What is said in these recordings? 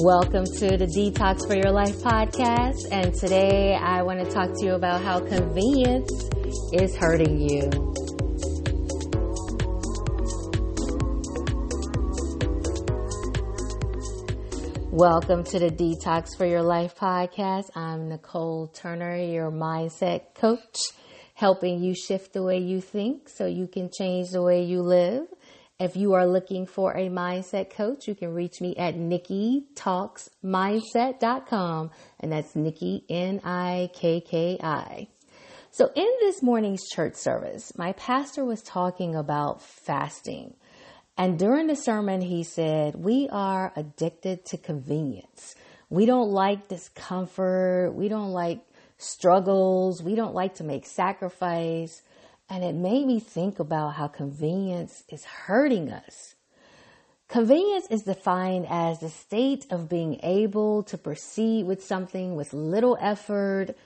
Welcome to the Detox for Your Life podcast. And today I want to talk to you about how convenience is hurting you. Welcome to the Detox for Your Life podcast. I'm Nicole Turner, your mindset coach, helping you shift the way you think so you can change the way you live. If you are looking for a mindset coach, you can reach me at nikkitalksmindset.com and that's Nikki N-I-K-K-I. So in this morning's church service, my pastor was talking about fasting. And during the sermon, he said, we are addicted to convenience. We don't like discomfort. We don't like struggles. We don't like to make sacrifice. And it made me think about how convenience is hurting us. Convenience is defined as the state of being able to proceed with something with little effort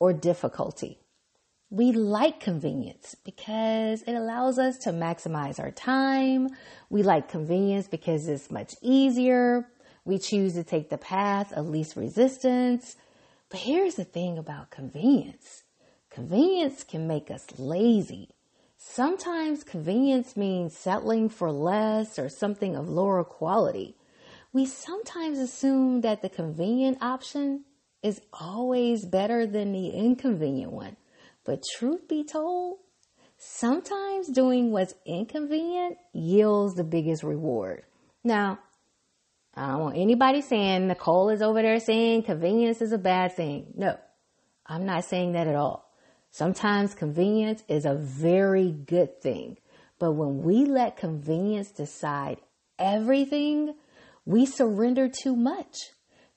or difficulty. We like convenience because it allows us to maximize our time. We like convenience because it's much easier. We choose to take the path of least resistance. But here's the thing about convenience. Convenience can make us lazy. Sometimes convenience means settling for less or something of lower quality. We sometimes assume that the convenient option is always better than the inconvenient one. But truth be told, sometimes doing what's inconvenient yields the biggest reward. Now, I don't want anybody saying Nicole is over there saying convenience is a bad thing. No, I'm not saying that at all. Sometimes convenience is a very good thing. But when we let convenience decide everything, we surrender too much.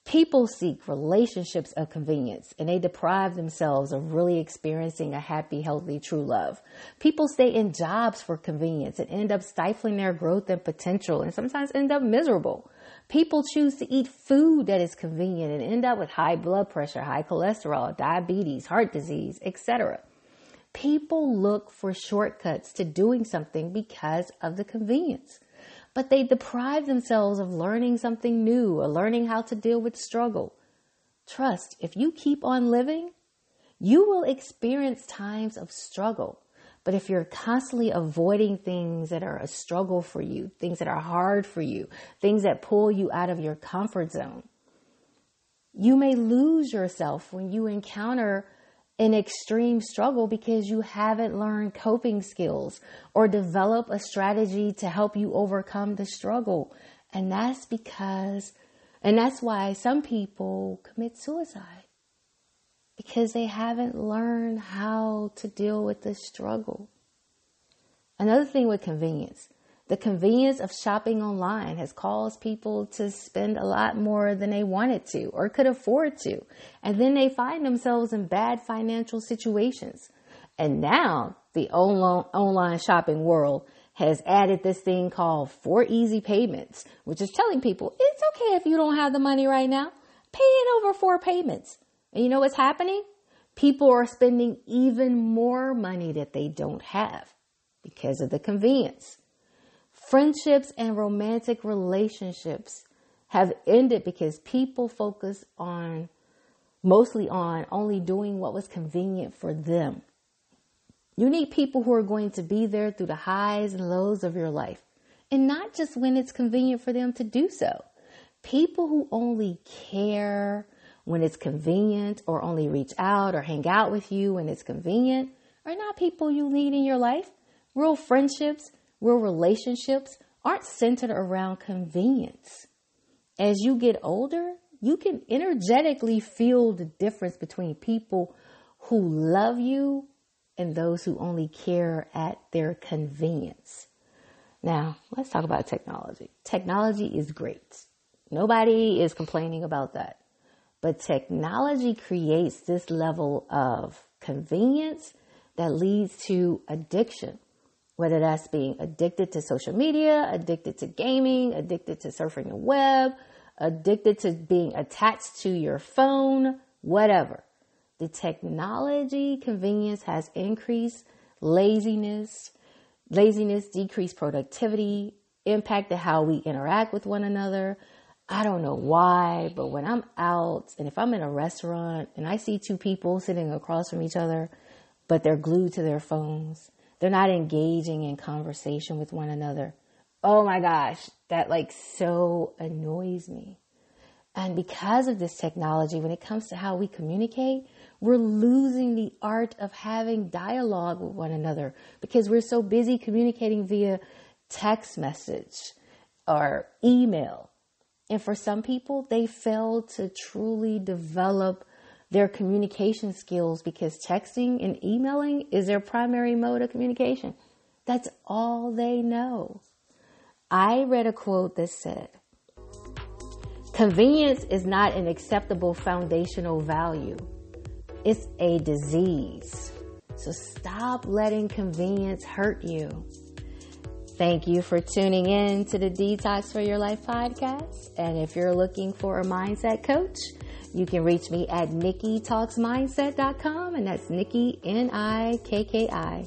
People seek relationships of convenience and they deprive themselves of really experiencing a happy, healthy, true love. People stay in jobs for convenience and end up stifling their growth and potential and sometimes end up miserable. People choose to eat food that is convenient and end up with high blood pressure, high cholesterol, diabetes, heart disease, etc. People look for shortcuts to doing something because of the convenience, but they deprive themselves of learning something new or learning how to deal with struggle. Trust, if you keep on living, you will experience times of struggle. But if you're constantly avoiding things that are a struggle for you, things that are hard for you, things that pull you out of your comfort zone, you may lose yourself when you encounter an extreme struggle because you haven't learned coping skills or develop a strategy to help you overcome the struggle. And that's because, and that's why some people commit suicide because they haven't learned how to deal with the struggle. Another thing with convenience, the convenience of shopping online has caused people to spend a lot more than they wanted to or could afford to. And then they find themselves in bad financial situations. And now the online shopping world has added this thing called four easy payments, which is telling people it's okay if you don't have the money right now. Pay it over four payments. And you know what's happening? People are spending even more money that they don't have because of the convenience. Friendships and romantic relationships have ended because people focus on mostly on only doing what was convenient for them. You need people who are going to be there through the highs and lows of your life and not just when it's convenient for them to do so. People who only care when it's convenient or only reach out or hang out with you when it's convenient are not people you need in your life. Real friendships, real relationships aren't centered around convenience. As you get older, you can energetically feel the difference between people who love you and those who only care at their convenience. Now, let's talk about technology. Technology is great. Nobody is complaining about that. But technology creates this level of convenience that leads to addiction, whether that's being addicted to social media, addicted to gaming, addicted to surfing the web, addicted to being attached to your phone, whatever. The technology convenience has increased laziness, laziness, decreased productivity, impacted how we interact with one another, I don't know why, but when I'm out and if I'm in a restaurant and I see two people sitting across from each other, but they're glued to their phones, they're not engaging in conversation with one another. Oh my gosh, that like so annoys me. And because of this technology, when it comes to how we communicate, we're losing the art of having dialogue with one another because we're so busy communicating via text message or email. And for some people, they fail to truly develop their communication skills because texting and emailing is their primary mode of communication. That's all they know. I read a quote that said, Convenience is not an acceptable foundational value. It's a disease. So stop letting convenience hurt you. Thank you for tuning in to the Detox for Your Life podcast. And if you're looking for a mindset coach, you can reach me at nikkitalksmindset.com and that's Nikki, N-I-K-K-I.